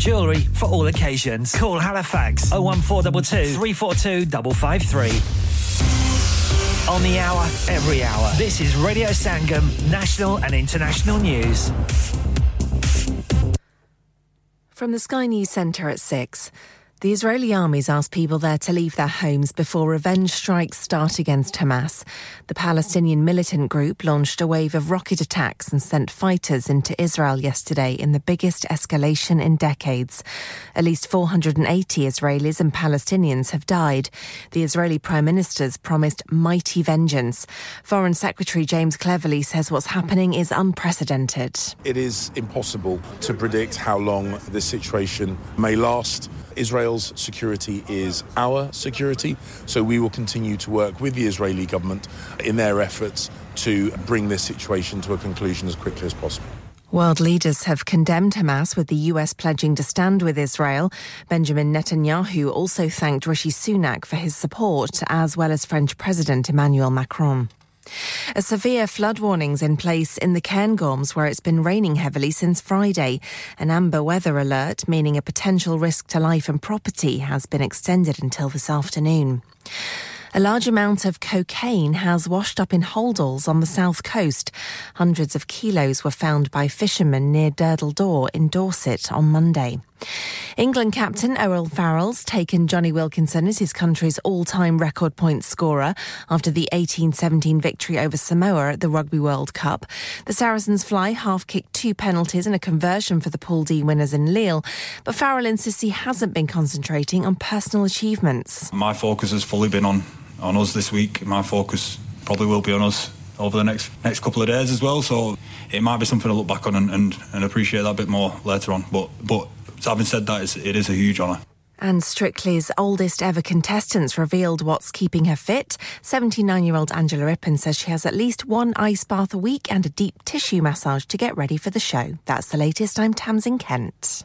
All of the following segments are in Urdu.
jewellery for all occasions. Call Halifax 01422 342 553. On the hour, every hour. This is Radio Sangam, national and international news. From the Sky News Centre at 6. The Israeli armies asked people there to leave their homes before revenge strikes start against Hamas. The Palestinian militant group launched a wave of rocket attacks and sent fighters into Israel yesterday in the biggest escalation in decades. At least 480 Israelis and Palestinians have died. The Israeli Prime Minister's promised mighty vengeance. Foreign Secretary James Cleverly says what's happening is unprecedented. It is impossible to predict how long this situation may last. Israel's security is our security, so we will continue to work with the Israeli government in their efforts to bring this situation to a conclusion as quickly as possible. World leaders have condemned Hamas, with the US pledging to stand with Israel. Benjamin Netanyahu also thanked Rishi Sunak for his support, as well as French President Emmanuel Macron. A severe flood warning's in place in the Cairngorms where it's been raining heavily since Friday. An amber weather alert, meaning a potential risk to life and property, has been extended until this afternoon. A large amount of cocaine has washed up in holdalls on the south coast. Hundreds of kilos were found by fishermen near Durdle Door in Dorset on Monday. England captain Owen Farrell's taken Johnny Wilkinson as his country's all-time record point scorer after the 18-17 victory over Samoa at the Rugby World Cup. The Saracens fly half-kicked two penalties and a conversion for the Pool D winners in Lille, but Farrell insists he hasn't been concentrating on personal achievements. My focus has fully been on on us this week. My focus probably will be on us over the next next couple of days as well. So it might be something to look back on and, and, and appreciate that a bit more later on. But but having said that, it is a huge honour. And Strictly's oldest ever contestants revealed what's keeping her fit. 79 year old Angela Rippon says she has at least one ice bath a week and a deep tissue massage to get ready for the show. That's the latest. I'm Tamsin Kent.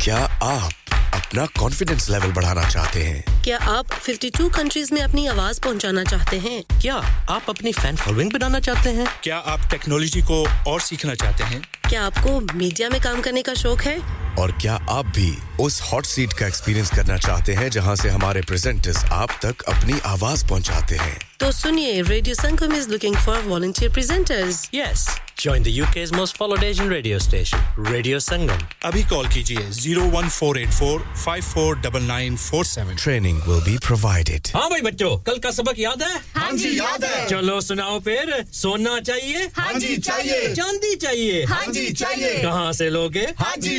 کیا آپ اپنا کانفیڈینس لیول بڑھانا چاہتے ہیں؟ کیا آپ 52 کنٹریز میں اپنی آواز پہنچانا چاہتے ہیں؟ کیا آپ اپنی فین فالوئنگ بنانا چاہتے ہیں؟ کیا آپ ٹیکنالوجی کو اور سیکھنا چاہتے ہیں؟ کیا آپ کو میڈیا میں کام کرنے کا شوق ہے؟ اور کیا آپ بھی اس ہاٹ سیٹ کا ایکسپیرینس کرنا چاہتے ہیں جہاں سے ہمارے پریزنٹرز آپ تک اپنی آواز پہنچاتے ہیں؟ تو سنیے radio Sangam is looking for volunteer presenters yes join the U K's most followed Asian radio station radio Sangam ابھی کال کیجیے 01484549947 ٹریننگ ول بی پرووائڈڈ ہاں بھائی بچوں کل کا سبق یاد ہے؟ ہاں جی یاد ہے۔ چلو سناؤ پھر سونا چاہیے؟ ہاں جی چاہیے۔ چاندی چاہیے؟ ہاں جی چاہیے۔ کہاں سے لوگے؟ ہاں جی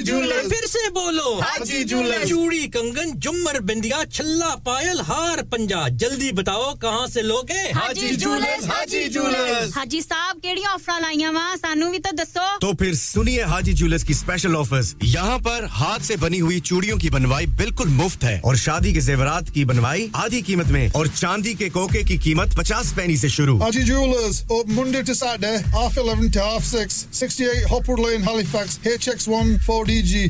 پھر سے بولو۔ حاجی جولر۔ چوڑی کنگن جمر بندیا چھلا پائل ہار پنجا۔ جلدی بتاؤ کہاں سے لوگے حاجی جولرز حاجی جولرز حاجی صاحب کیڑی آفر لائیاں وا سانو بھی تو دسو۔ تو پھر سنیے حاجی جولرز کی اسپیشل آفرز یہاں پر ہاتھ سے بنی ہوئی چوڑیوں کی بنوائی بالکل مفت ہے۔ اور شادی کے زیورات کی بنوائی آدھی قیمت میں۔ اور چاندی کے کوکے کی قیمت پچاس پینی سے شروع۔ Haji jewellers open Monday to Saturday half 11 to half 6 68 Hopwood lane Halifax H X 1 4 D G.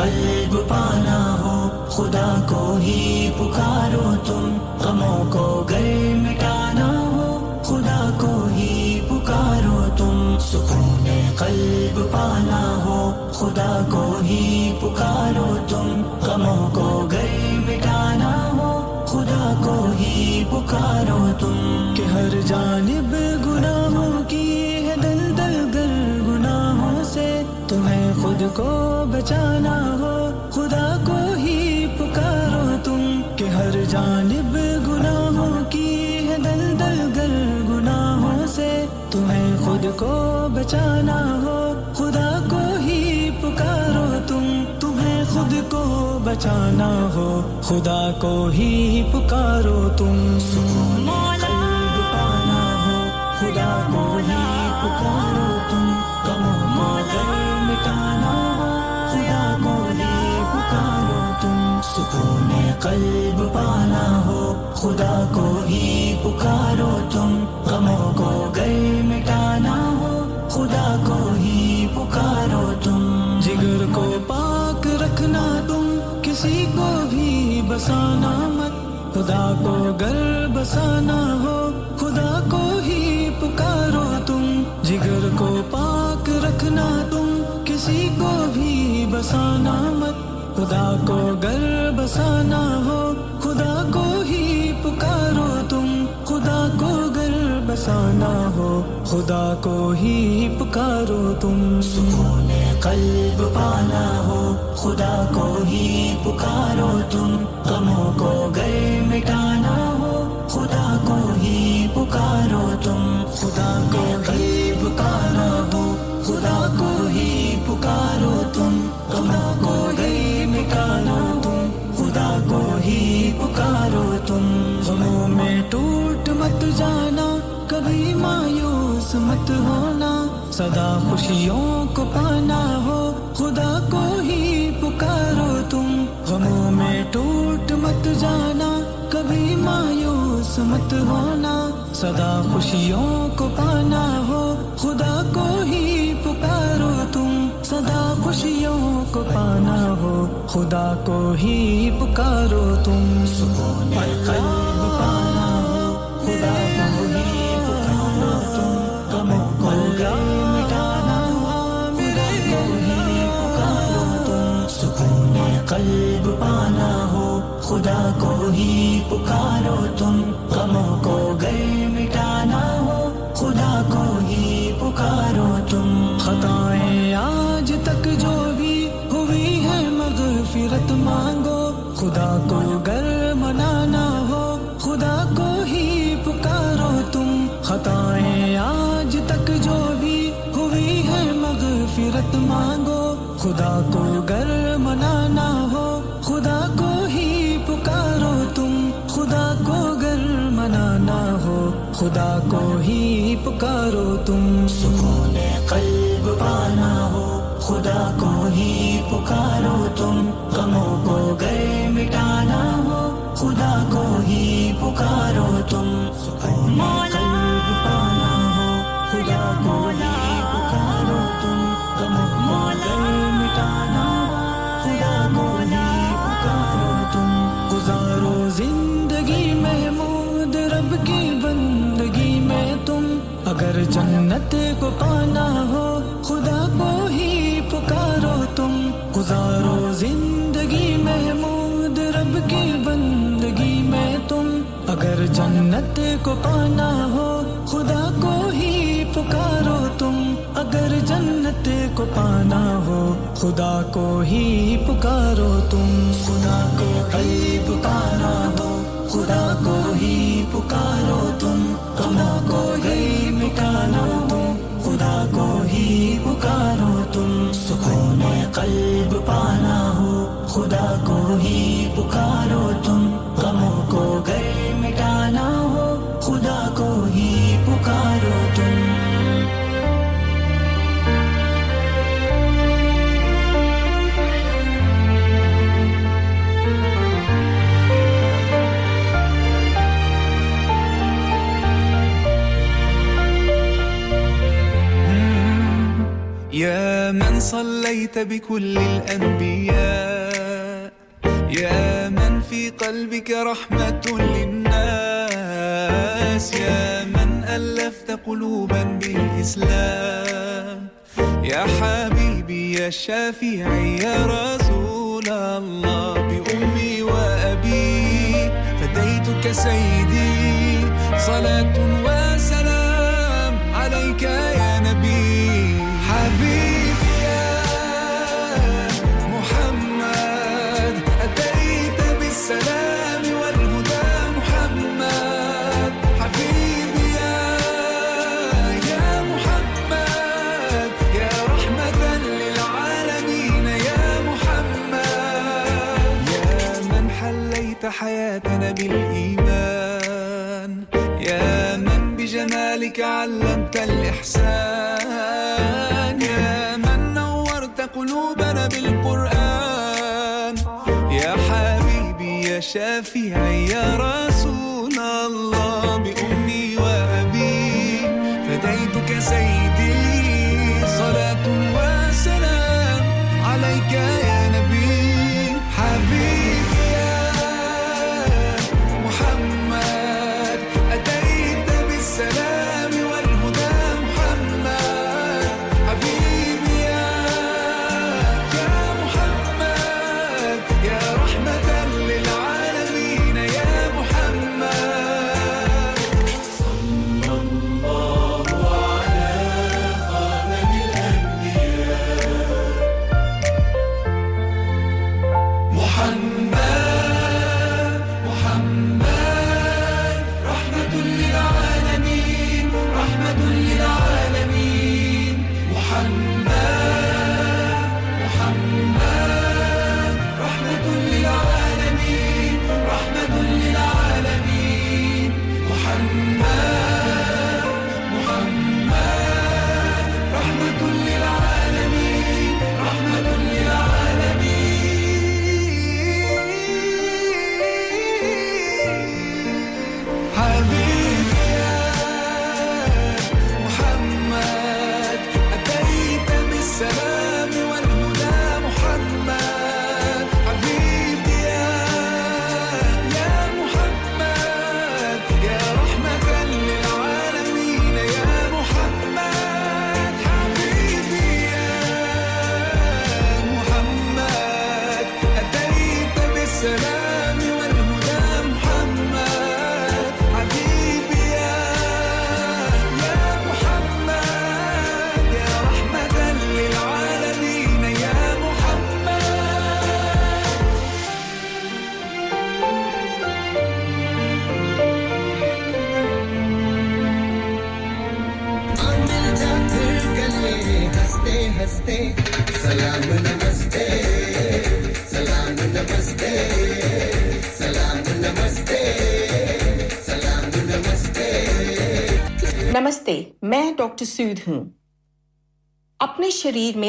قلب پانا ہو، خدا کو ہی پکارو تم۔ غموں کو گر مٹانا ہو، خدا کو ہی پکارو تم۔ سکون قلب پانا ہو، خدا کو ہی پکارو تم۔ غموں کو گر مٹانا ہو، خدا کو ہی پکارو تم۔ کہ ہر جانب گناہوں کی ہے دل دل گر گناہوں سے، تمہیں خود کو بچانا بچانا ہو خدا کو ہی پکارو تم تمہیں خود کو بچانا ہو خدا کو ہی پکارو تم۔ سکون قلب پانا ہو خدا کو ہی پکارو تم۔ کم مادر مٹانا ہو خدا کو ہی پکارو تم۔ سکون قلب پانا ہو خدا کو ہی پکارو تم۔ غموں کو گل مٹانا بسانا مت، خدا کو گر بسانا ہو، خدا کو ہی پکارو تم، جگر کو پاک رکھنا تم، کسی کو بھی بسانا مت، خدا کو گر بسانا ہو افسانہ ہو، خدا کو ہی پکارو تم۔ سکون قلب پانا ہو، خدا کو ہی پکارو تم۔ غموں کو گل مٹانا ہو، خدا کو ہی پکارو تم۔ خدا کو ہی مت ہونا، صدا خوشیوں کو پانا ہو۔ خدا کو ہی پکارو تم۔ غموں میں ٹوٹ مت جانا، کبھی مایوس مت ہونا۔ صدا خوشیوں کو پانا ہو۔ خدا کو ہی پکارو تم۔ صدا خوشیوں کو پانا ہو۔ خدا کو ہی پکارو تم۔ سکون پانا۔ قلب پانا ہو، خدا کو ہی پکارو تم۔ غموں کو گئے مٹانا ہو، خدا کو ہی پکارو تم۔ خطائیں آج تک جو بھی ہوئی ہے مغفرت مانگو۔ خدا کو گر خدا کو ہی پکارو تم سکون قلب پانا ہو خدا کو ہی پکارو تم غموں کو گئے مٹانا ہو خدا کو ہی پکارو تم سکون قلب پانا ہو خدا کو ہی اگر جنت کو پانا ہو، خدا کو ہی پکارو تم۔ گزارو زندگی محمود، رب کی بندگی میں تم۔ اگر جنت کو پانا ہو، خدا کو ہی پکارو تم۔ اگر جنت کو پانا ہو، خدا کو ہی پکارو تم۔ خدا کو ہی پکارا دو خدا کو ہی پکارو تم۔ ٹھکانو تم خدا کو ہی پکارو تم۔ سکون قلب پانا ہو، خدا کو ہی پکارو تم۔ يا من صليت بكل الأنبياء يا من في قلبك رحمة للناس يا من ألفت قلوبا بالإسلام. يا حبيبي يا شافعي يا رسول الله بأمي وأبي فديتك سيدي صلاة حياتنا بالإيمان. يا من بجمالك علمت الإحسان. يا من نورت قلوبنا بالقرآن. يا حبيبي يا شافعي يا رسول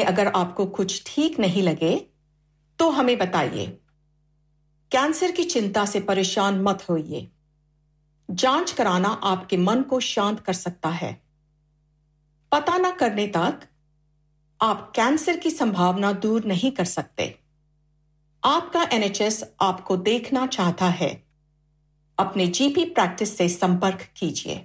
میں اگر آپ کو کچھ ٹھیک نہیں لگے، تو ہمیں بتائیے۔ کینسر کی چنتا سے پریشان مت ہوئیے۔ جانچ کرانا آپ کے من کو شانت کر سکتا ہے۔ پتا نہ کرنے تک آپ کینسر کی سمبھاونا دور نہیں کر سکتے۔ آپ کا این ایچ ایس آپ کو دیکھنا چاہتا ہے۔ اپنے جی پی پریکٹس سے سمپرک کیجیے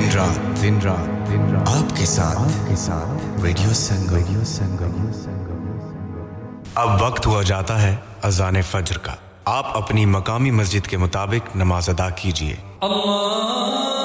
دن رات دن رات دن رات۔ آپ کے ساتھ آپ کے ساتھ ویڈیو سنگم۔ ویڈیو سنگم اب وقت ہوا جاتا ہے اذان فجر کا۔ آپ اپنی مقامی مسجد کے مطابق نماز ادا کیجیے اللہ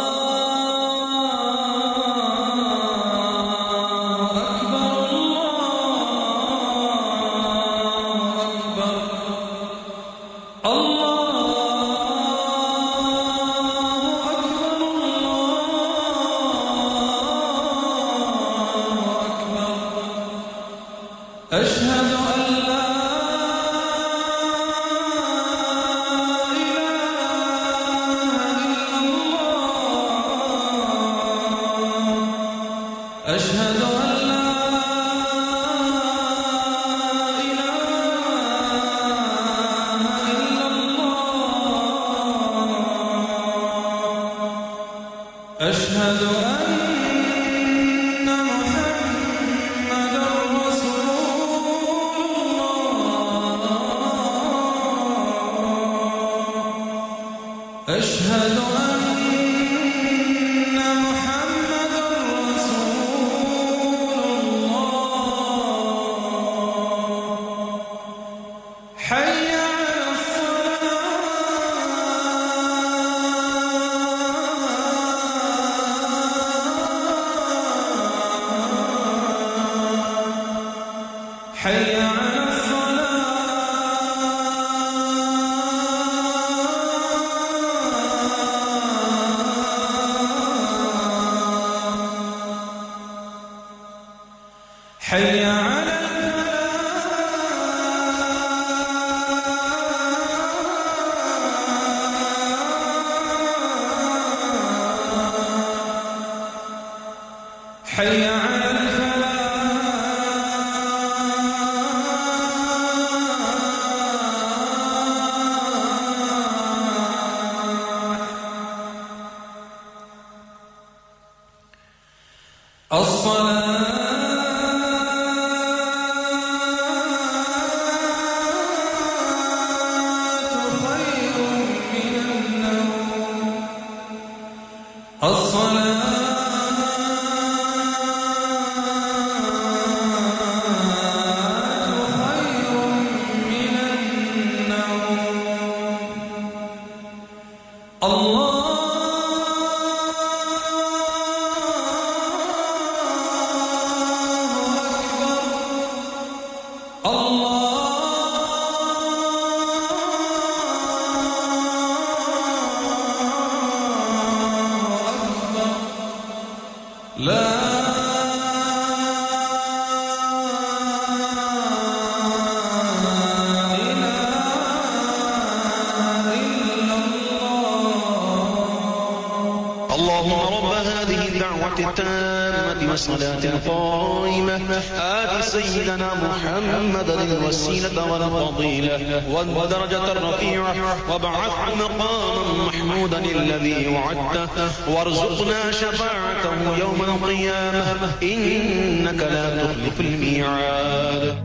ودرجة رفيعة وابعثه مقاما محمودا الذي وعدته وارزقنا شفاعته يوم القيامة. إنك لا تخلف الميعاد.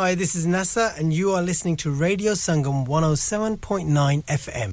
hi this is Nasa and you are listening to radio Sangam 107.9 FM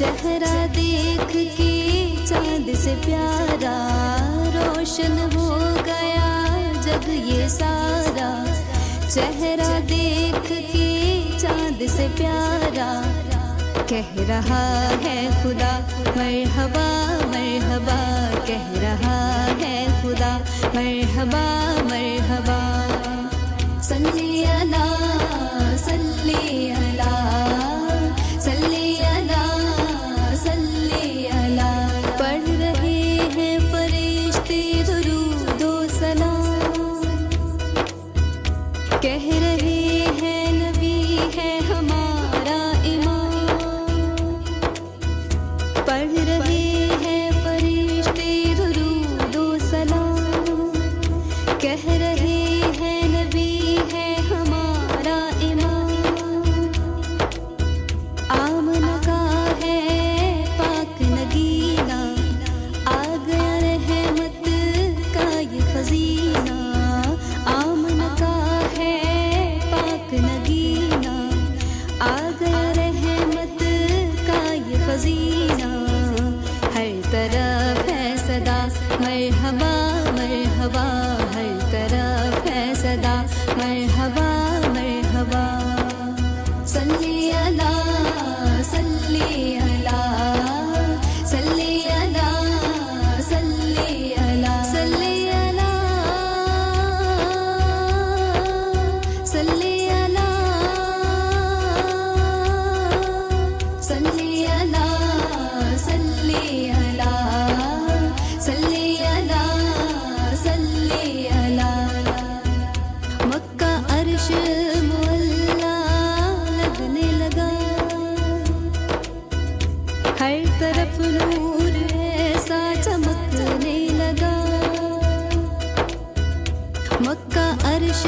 چہرہ دیکھ کے چاند سے پیارا روشن ہو گیا جب یہ سارا چہرہ دیکھ کے چاند سے پیارا کہہ رہا ہے خدا، مرحبا مرحبا، کہہ رہا ہے خدا، مرحبا مرحبا۔ سلی اللہ سلی ہر طرف نور ایسا چمکنے لگا۔ مکہ عرش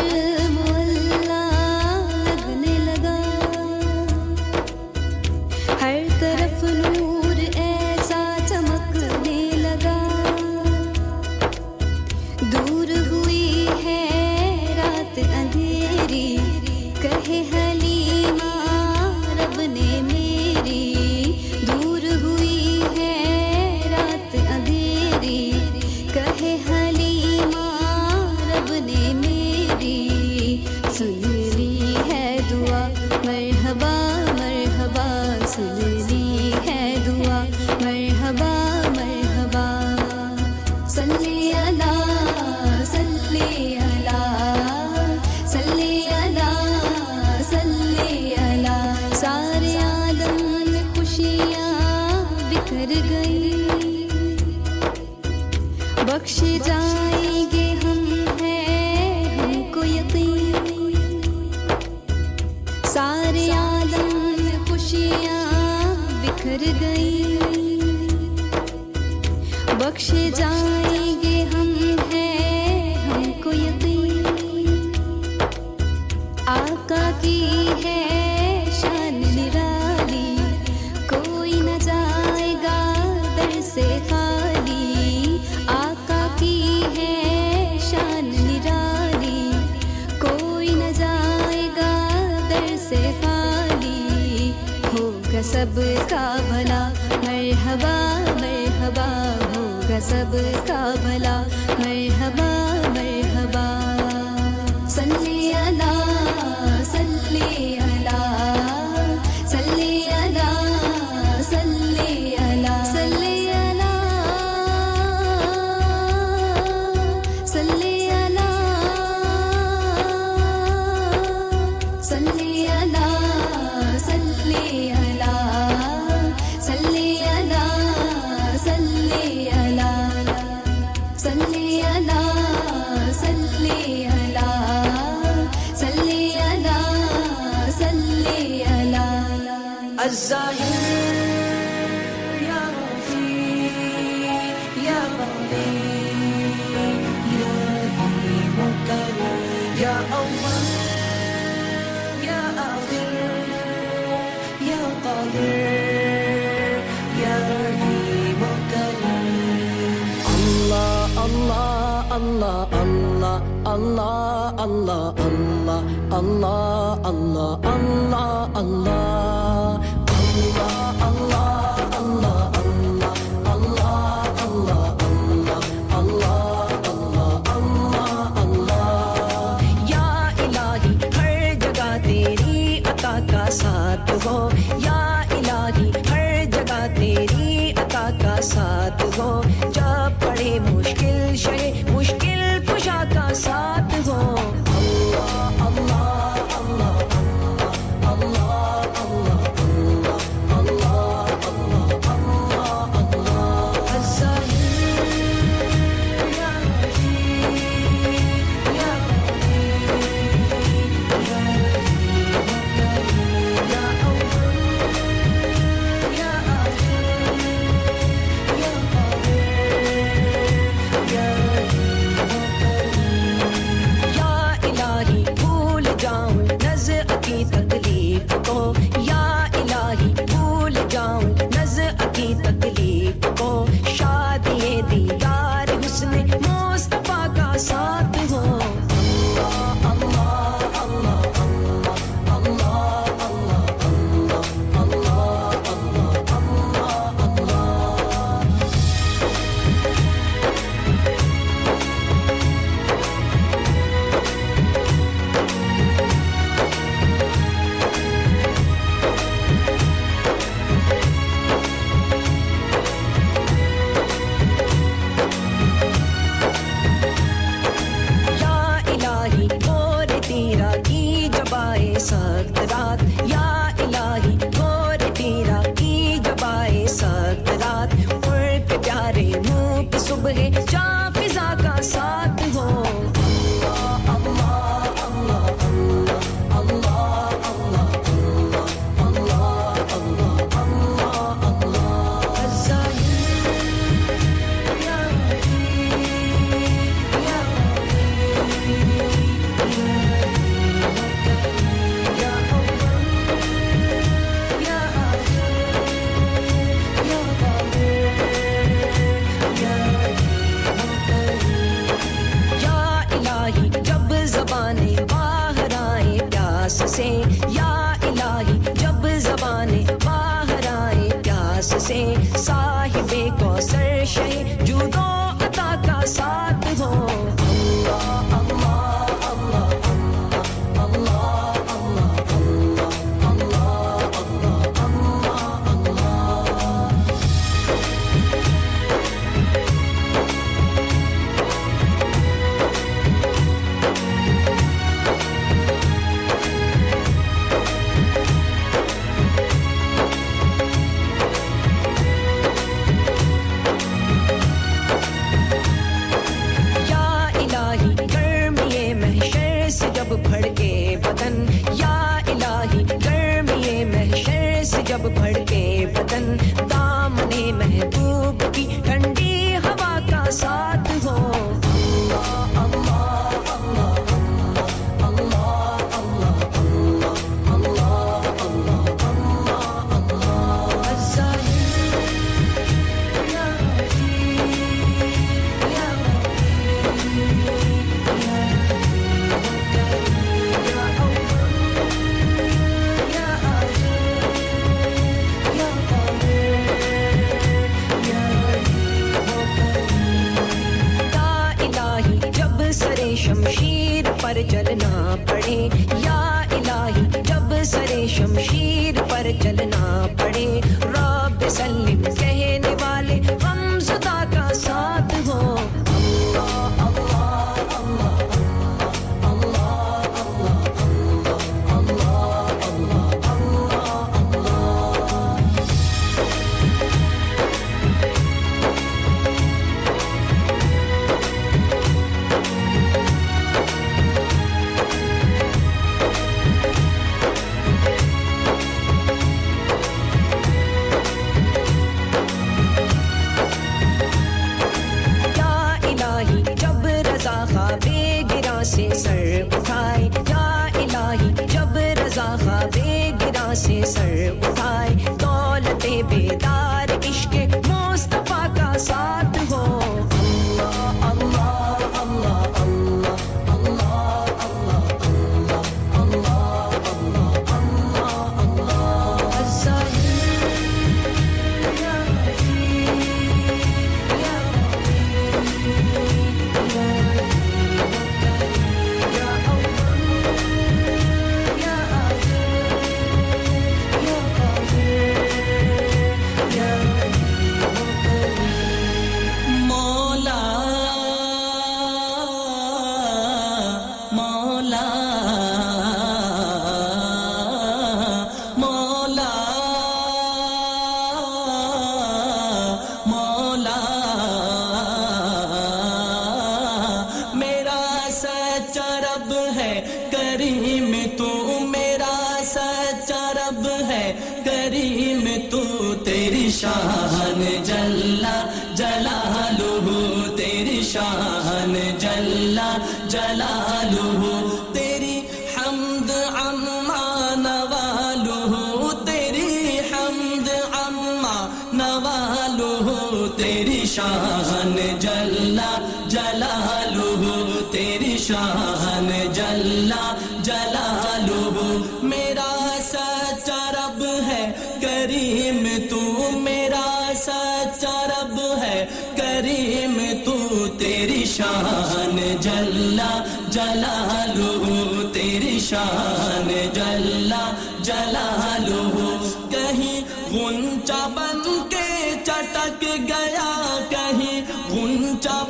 جلالو تیری شان جلا جلالو۔ کہیں غنچا بن کے چٹک گیا کہیں غنچا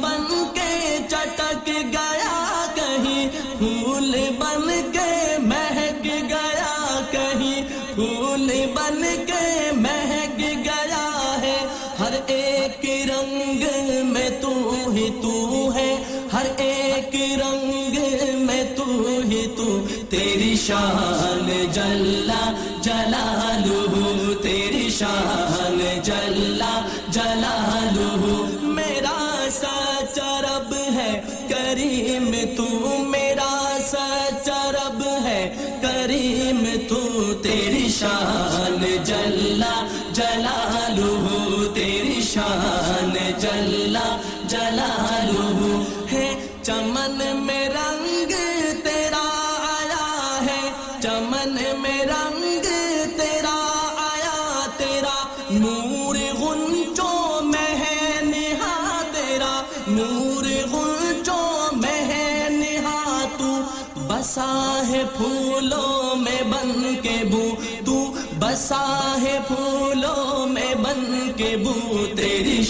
شان جلا جلالہ تیری شان جلا جلالہ میرا سچا رب ہے، کریم تو میرا سچا رب ہے۔ کریم تو تیری شان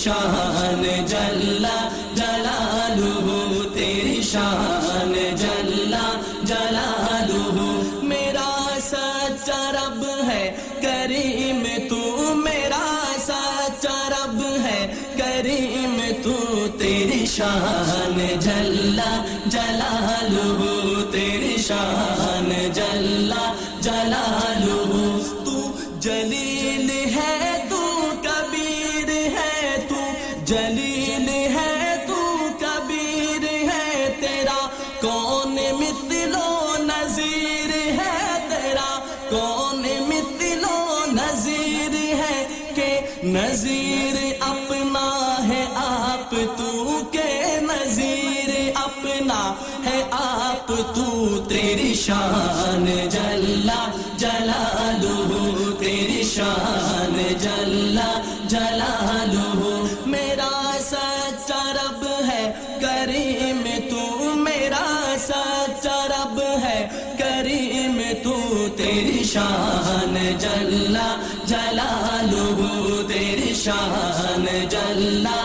شان جلا جلالو تیری شان جلا جلالو میرا سچا رب ہے، کریم تو میرا سچا رب ہے۔ کریم تو تیری شان جلا جلالو تیری شان جلیل ہے، تو کبیر ہے تیرا۔ کون مثل و نظیر ہے تیرا؟ کون مثل و نظیر ہے کہ نظیر اپنا ہے آپ تو کے نظیر اپنا ہے آپ تو۔ تیری شان جلا، جلالہ، تیری شان جلا جلا تیرے شان جلا جلالہ تیرے شان جلا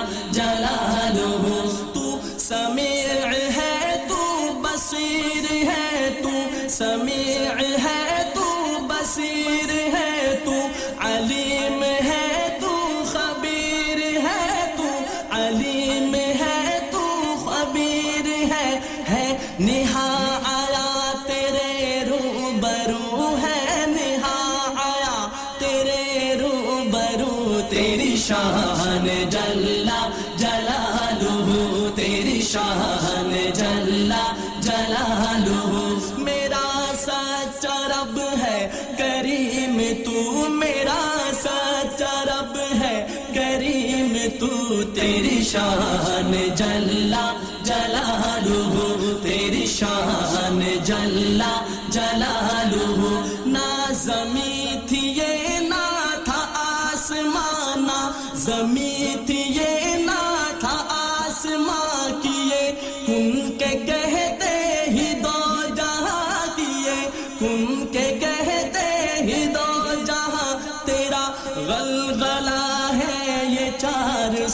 شان جلا جلا لو تیری شان جلا جلا لو نہ زمین تھی یہ نہ تھا آسمان زمین تھی یہ نہ تھا آسمان کیے کن کے کہتے ہی دو جہاں کیے کن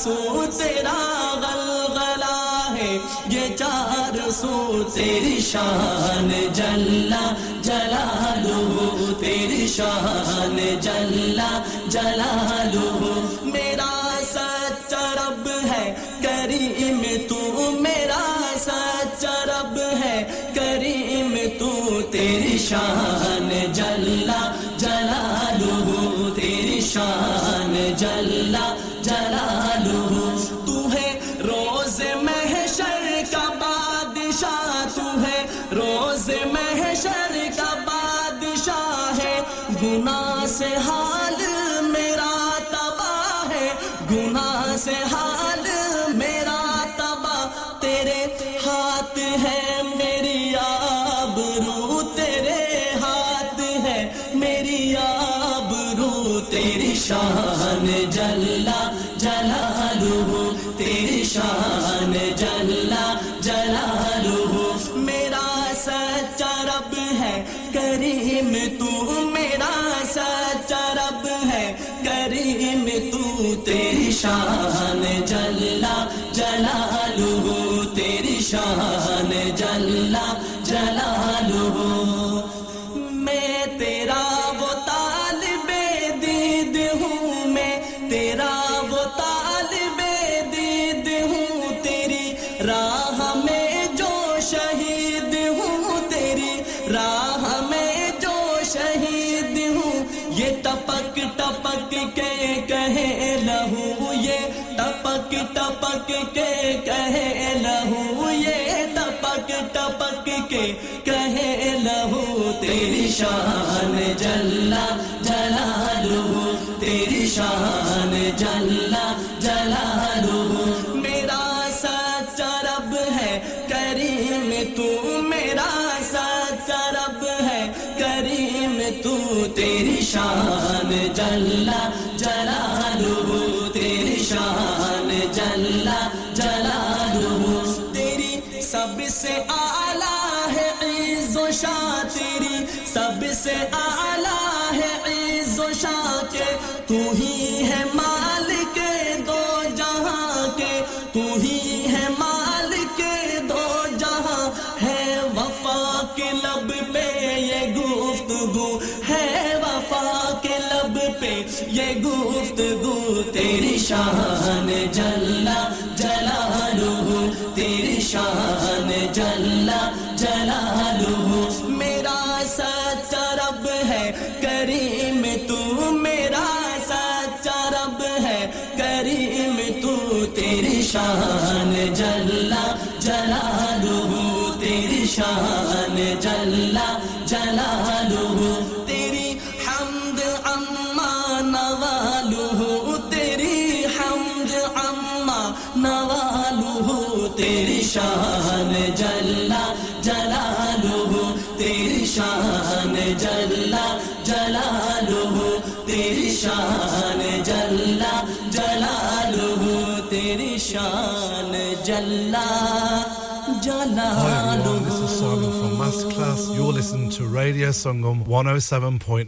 سو تیرا غلغلہ ہے۔ یہ چار سو تیری شان جلا جلالو تیری شان جلا جلالو میرا سچا رب ہے، کریم تو میرا سچا رب ہے۔ کریم تو تیری شان ٹپک ٹپک کے کہے لہو، یہ ٹپک ٹپک کے کہے لہو، تیری شان جلا جلا لو تیری شان جلا جلا لو میرا سچا رب ہے، کریم تو، میرا سچا رب ہے، کریم تو، تیری شان جلا ہے مالک دو جہاں کے۔ دو جہاں ہے۔ وفا کے لب پہ یہ گفتگو ہے۔ وفا کے لب پہ یہ گفتگو تیری شان جلا جلا تیری شان جلا جلالو تیری شان جلا جلالو تیری حمد اما نوالو تیری حمد اما نوالو تیری شان جلا Hi everyone, this is Simon from Masterclass. You're listening to Radio Sangam 107.9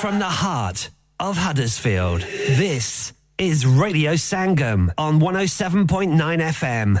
From the heart of Huddersfield, this is Radio Sangam on 107.9 FM.